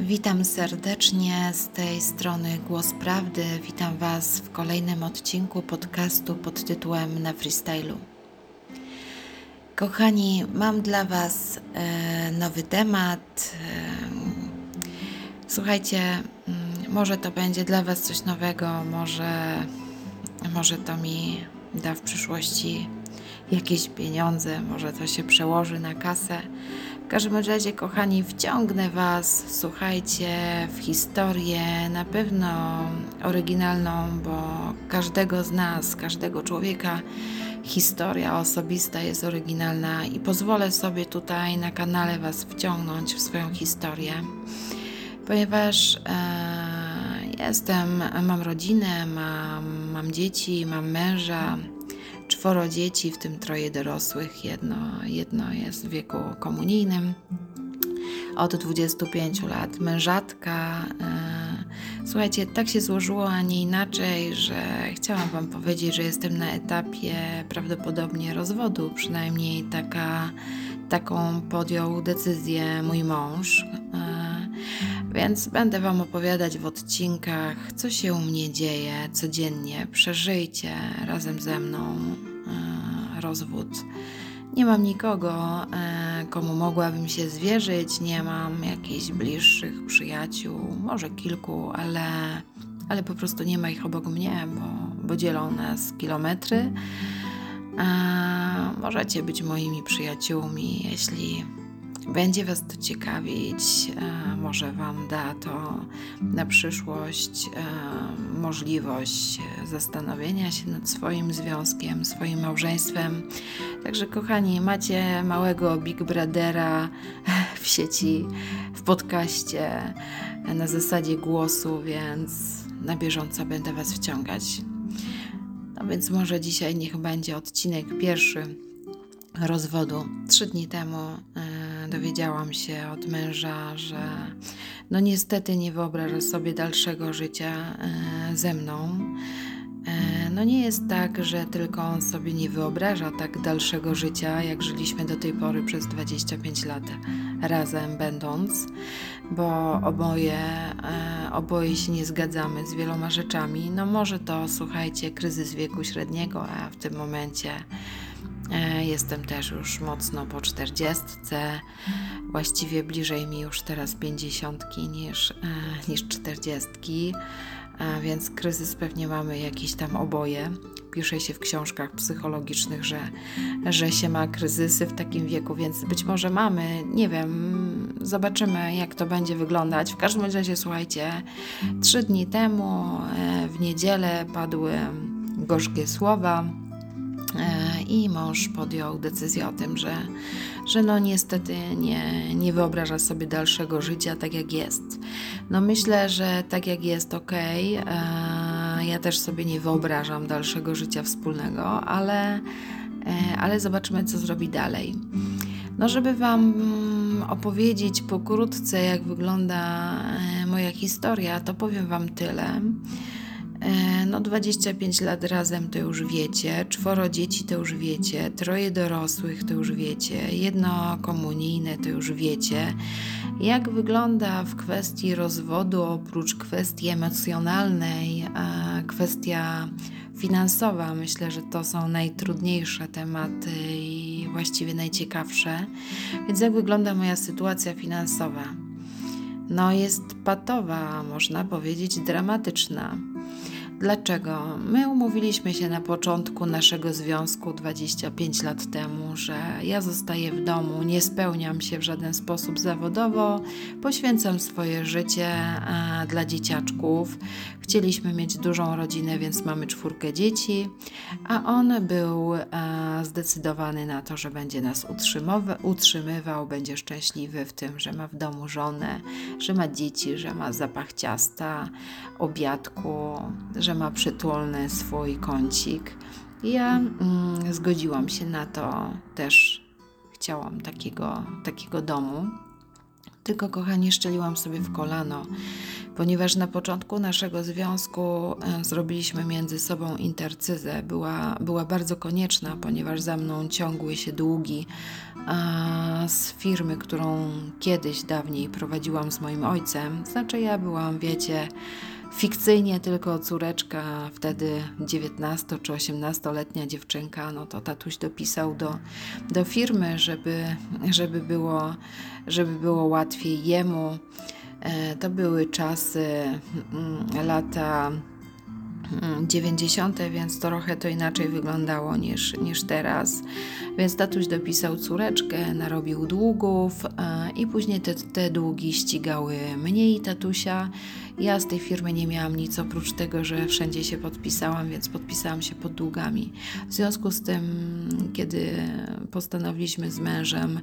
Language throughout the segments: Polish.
Witam serdecznie z tej strony Głos Prawdy. Witam Was w kolejnym odcinku podcastu pod tytułem Na Freestylu. Kochani, mam dla Was e, nowy temat. E, słuchajcie, mm, może to będzie dla Was coś nowego, może, może to mi da w przyszłości jakieś pieniądze, może to się przełoży na kasę. W każdym razie, kochani, wciągnę Was, słuchajcie, w historię na pewno oryginalną, bo każdego z nas, każdego człowieka historia osobista jest oryginalna i pozwolę sobie tutaj na kanale Was wciągnąć w swoją historię, ponieważ e, jestem, mam rodzinę, mam, mam dzieci, mam męża czworo dzieci, w tym troje dorosłych. Jedno, jedno jest w wieku komunijnym od 25 lat, mężatka. E, słuchajcie, tak się złożyło, a nie inaczej, że chciałam Wam powiedzieć, że jestem na etapie prawdopodobnie rozwodu, przynajmniej taka, taką podjął decyzję mój mąż. Więc będę Wam opowiadać w odcinkach, co się u mnie dzieje codziennie. Przeżyjcie razem ze mną e, rozwód. Nie mam nikogo, e, komu mogłabym się zwierzyć, nie mam jakichś bliższych przyjaciół, może kilku, ale, ale po prostu nie ma ich obok mnie, bo, bo dzielą nas kilometry. E, możecie być moimi przyjaciółmi, jeśli będzie Was to ciekawić, e, może Wam da to na przyszłość e, możliwość zastanowienia się nad swoim związkiem, swoim małżeństwem. Także, kochani, macie małego Big Brothera w sieci, w podcaście, na zasadzie głosu, więc na bieżąco będę Was wciągać. No więc może dzisiaj niech będzie odcinek pierwszy rozwodu. Trzy dni temu e, dowiedziałam się od męża, że no niestety nie wyobraża sobie dalszego życia e, ze mną. E, no nie jest tak, że tylko on sobie nie wyobraża tak dalszego życia, jak żyliśmy do tej pory przez 25 lat razem będąc, bo oboje, oboje się nie zgadzamy z wieloma rzeczami. No może to, słuchajcie, kryzys wieku średniego, a w tym momencie E, jestem też już mocno po czterdziestce, właściwie bliżej mi już teraz pięćdziesiątki niż, e, niż czterdziestki, e, więc kryzys pewnie mamy jakieś tam oboje. Pisze się w książkach psychologicznych, że, że się ma kryzysy w takim wieku, więc być może mamy, nie wiem, zobaczymy jak to będzie wyglądać. W każdym razie, słuchajcie, trzy dni temu w niedzielę padły gorzkie słowa E, i mąż podjął decyzję o tym, że, że no niestety nie, nie wyobraża sobie dalszego życia tak jak jest. No myślę, że tak jak jest ok. E, ja też sobie nie wyobrażam dalszego życia wspólnego, ale, e, ale zobaczymy, co zrobi dalej. No, żeby Wam opowiedzieć pokrótce, jak wygląda moja historia, to powiem Wam tyle E, no 25 lat razem to już wiecie, czworo dzieci to już wiecie, troje dorosłych to już wiecie, jedno komunijne to już wiecie. Jak wygląda w kwestii rozwodu, oprócz kwestii emocjonalnej, kwestia finansowa, myślę, że to są najtrudniejsze tematy i właściwie najciekawsze. Więc jak wygląda moja sytuacja finansowa? No, jest patowa, można powiedzieć dramatyczna. Dlaczego? My umówiliśmy się na początku naszego związku 25 lat temu, że ja zostaję w domu, nie spełniam się w żaden sposób zawodowo, poświęcam swoje życie dla dzieciaczków. Chcieliśmy mieć dużą rodzinę, więc mamy czwórkę dzieci, a on był zdecydowany na to, że będzie nas utrzymywał, będzie szczęśliwy w tym, że ma w domu żonę, że ma dzieci, że ma zapach ciasta, obiadku, że że ma przytulny swój kącik. Ja mm, zgodziłam się na to, też chciałam takiego, takiego domu. Tylko, kochani, szczeliłam sobie w kolano. ponieważ na początku naszego związku e, zrobiliśmy między sobą intercyzę. Była, była bardzo konieczna, ponieważ za mną ciągły się długi z firmy, którą kiedyś dawniej prowadziłam z moim ojcem. Znaczy, ja byłam, wiecie, fikcyjnie tylko córeczka, wtedy 19 czy 18-letnia dziewczynka, no to tatuś dopisał do, do firmy, żeby, żeby, było, żeby było łatwiej jemu. E, to były czasy, mm, lata 90., więc trochę to inaczej wyglądało niż, niż teraz. Więc tatuś dopisał córeczkę, narobił długów e, i później te, te długi ścigały mnie i tatusia. Ja z tej firmy nie miałam nic oprócz tego, że wszędzie się podpisałam, więc podpisałam się pod długami. W związku z tym, kiedy postanowiliśmy z mężem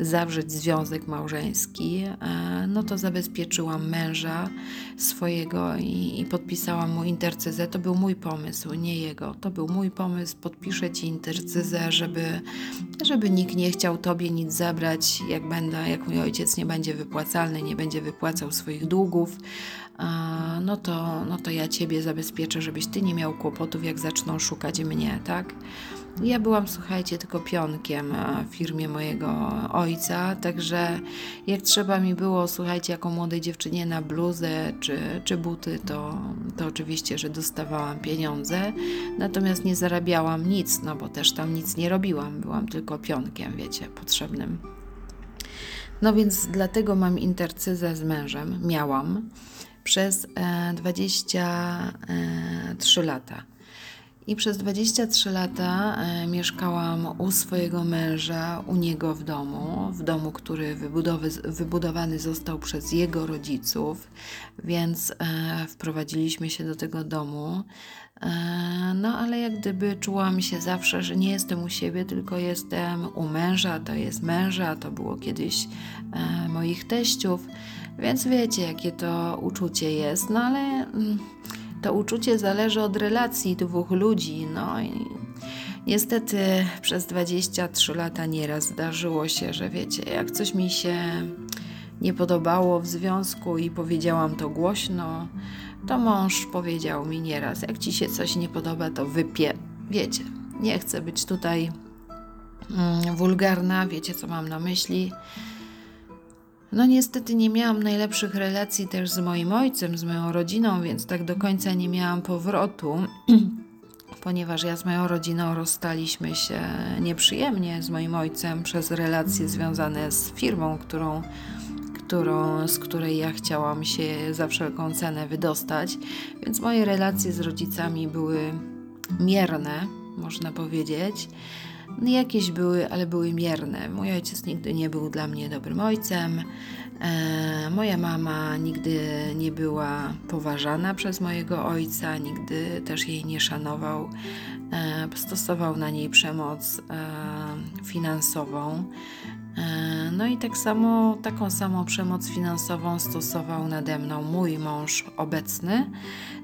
zawrzeć związek małżeński, e, no to zabezpieczyłam męża swojego i, i podpisałam mu intercyzę. To był mój pomysł, nie jego. To był mój pomysł. Podpiszę ci intercyzę, żeby, żeby nikt nie chciał tobie nic zabrać, jak będę, jak mój ojciec nie będzie wypłacalny, nie będzie wypłacał swoich długów no to, no to ja Ciebie zabezpieczę, żebyś Ty nie miał kłopotów, jak zaczną szukać mnie, tak? Ja byłam, słuchajcie, tylko pionkiem w firmie mojego ojca, także jak trzeba mi było, słuchajcie, jako młodej dziewczynie na bluzę czy, czy buty, to, to oczywiście, że dostawałam pieniądze, natomiast nie zarabiałam nic, no bo też tam nic nie robiłam, byłam tylko pionkiem, wiecie, potrzebnym. No więc dlatego mam intercyzę z mężem, miałam przez 23 e, lata. I przez 23 lata e, mieszkałam u swojego męża, u niego w domu, w domu, który wybudowany został przez jego rodziców, więc e, wprowadziliśmy się do tego domu. No, ale jak gdyby czułam się zawsze, że nie jestem u siebie, tylko jestem u męża, to jest męża, to było kiedyś moich teściów. Więc wiecie, jakie to uczucie jest, no ale mm, to uczucie zależy od relacji dwóch ludzi. No i niestety przez 23 lata nieraz zdarzyło się, że wiecie, jak coś mi się nie podobało w związku i powiedziałam to głośno, to mąż powiedział mi nieraz, jak ci się coś nie podoba, to wypie. Wiecie, nie chcę być tutaj mm, wulgarna, wiecie co mam na myśli. No niestety nie miałam najlepszych relacji też z moim ojcem, z moją rodziną, więc tak do końca nie miałam powrotu, ponieważ ja z moją rodziną rozstaliśmy się nieprzyjemnie z moim ojcem przez relacje związane z firmą, którą, którą, z której ja chciałam się za wszelką cenę wydostać. Więc moje relacje z rodzicami były mierne, można powiedzieć. Jakieś były, ale były mierne. Mój ojciec nigdy nie był dla mnie dobrym ojcem. E, moja mama nigdy nie była poważana przez mojego ojca, nigdy też jej nie szanował. E, stosował na niej przemoc e, finansową. E, no i tak samo, taką samą przemoc finansową stosował nade mną mój mąż obecny,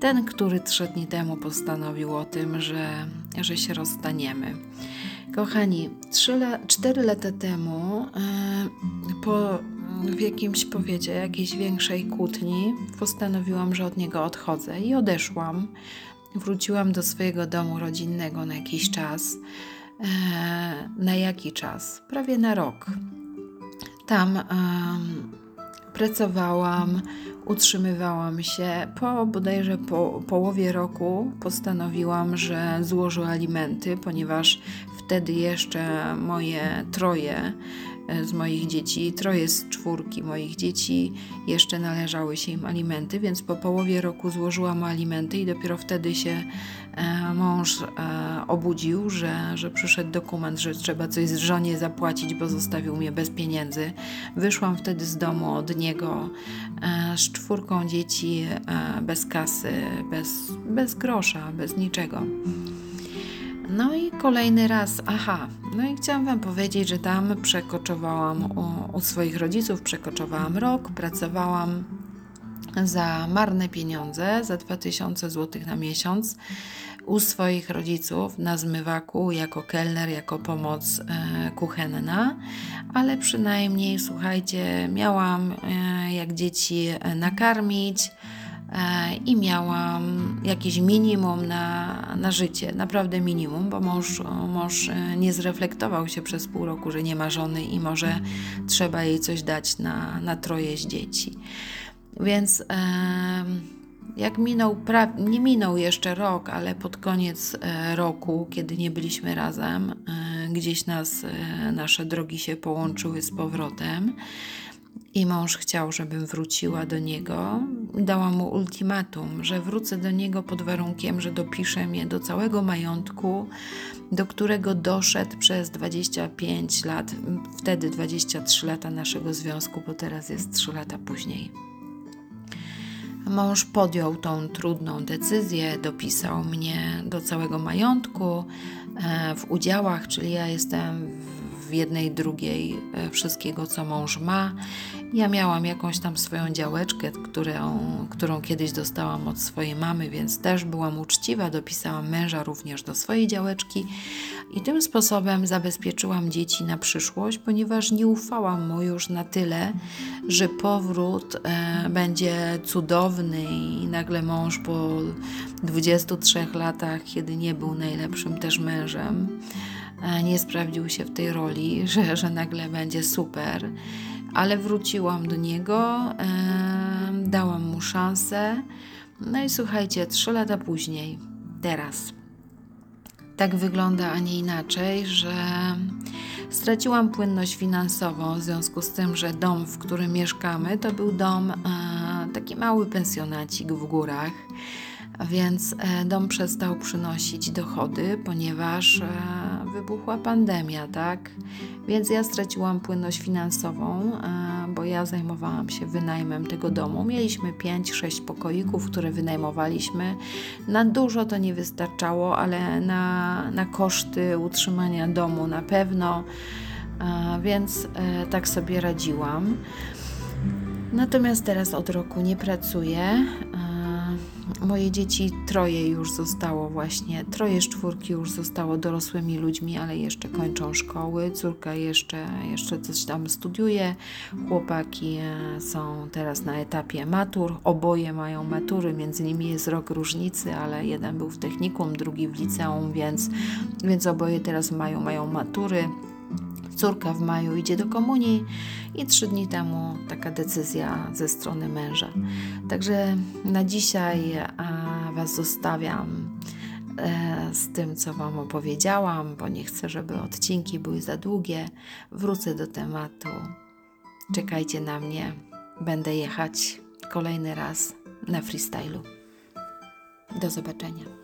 ten, który trzy dni temu postanowił o tym, że, że się rozstaniemy. Kochani, 4 lata temu, e, po w jakimś powiedzie, jakiejś większej kłótni, postanowiłam, że od niego odchodzę i odeszłam. Wróciłam do swojego domu rodzinnego na jakiś czas. E, na jaki czas? Prawie na rok. Tam pracowałam, utrzymywałam się. Po bodajże po połowie roku postanowiłam, że złożę alimenty, ponieważ wtedy jeszcze moje troje e, z moich dzieci, troje z czwórki moich dzieci jeszcze należały się im alimenty, więc po połowie roku złożyłam alimenty i dopiero wtedy się e, mąż e, obudził, że, że przyszedł dokument, że trzeba coś z żonie zapłacić, bo zostawił mnie bez pieniędzy. Wyszłam wtedy z domu od niego czwórką dzieci, bez kasy, bez, bez grosza, bez niczego. No i kolejny raz, aha, no i chciałam Wam powiedzieć, że tam przekoczowałam u, u swoich rodziców, przekoczowałam rok, pracowałam za marne pieniądze, za 2000 zł na miesiąc. U swoich rodziców na zmywaku jako kelner, jako pomoc e, kuchenna, ale przynajmniej, słuchajcie, miałam e, jak dzieci e, nakarmić e, i miałam jakieś minimum na, na życie, naprawdę minimum, bo mąż, mąż e, nie zreflektował się przez pół roku, że nie ma żony i może trzeba jej coś dać na, na troje z dzieci. Więc e, jak minął, nie minął jeszcze rok, ale pod koniec e, roku, kiedy nie byliśmy razem, e, gdzieś nas, e, nasze drogi się połączyły z powrotem i mąż chciał, żebym wróciła do niego. Dałam mu ultimatum, że wrócę do niego pod warunkiem, że dopiszę mnie do całego majątku, do którego doszedł przez 25 lat, wtedy 23 lata naszego związku, bo teraz jest 3 lata później. Mąż podjął tą trudną decyzję, dopisał mnie do całego majątku e, w udziałach, czyli ja jestem w jednej drugiej e, wszystkiego, co mąż ma. Ja miałam jakąś tam swoją działeczkę, którą, którą kiedyś dostałam od swojej mamy, więc też byłam uczciwa, dopisałam męża również do swojej działeczki i tym sposobem zabezpieczyłam dzieci na przyszłość, ponieważ nie ufałam mu już na tyle, że powrót e, będzie cudowny i nagle mąż po 23 latach, kiedy nie był najlepszym też mężem, nie sprawdził się w tej roli, że, że nagle będzie super ale wróciłam do niego, dałam mu szansę. No i słuchajcie, trzy lata później, teraz, tak wygląda, a nie inaczej, że straciłam płynność finansową w związku z tym, że dom, w którym mieszkamy, to był dom, e, taki mały pensjonacik w górach. Więc e, dom przestał przynosić dochody, ponieważ e, wybuchła pandemia, tak? Więc ja straciłam płynność finansową, e, bo ja zajmowałam się wynajmem tego domu. Mieliśmy 5-6 pokoików, które wynajmowaliśmy. Na dużo to nie wystarczało, ale na, na koszty utrzymania domu na pewno, więc tak sobie radziłam. Natomiast teraz od roku nie pracuję. Moje dzieci, troje już zostało właśnie, troje z czwórki już zostało dorosłymi ludźmi, ale jeszcze kończą szkoły. Córka jeszcze, jeszcze coś tam studiuje. Chłopaki e, są teraz na etapie matur. Oboje mają matury, między nimi jest rok różnicy, ale jeden był w technikum, drugi w liceum, więc, więc oboje teraz mają, mają matury. Córka w maju idzie do komunii i trzy dni temu taka decyzja ze strony męża. Także na dzisiaj Was zostawiam e, z tym, co Wam opowiedziałam, bo nie chcę, żeby odcinki były za długie. Wrócę do tematu. Czekajcie na mnie. Będę jechać kolejny raz na freestylu. Do zobaczenia.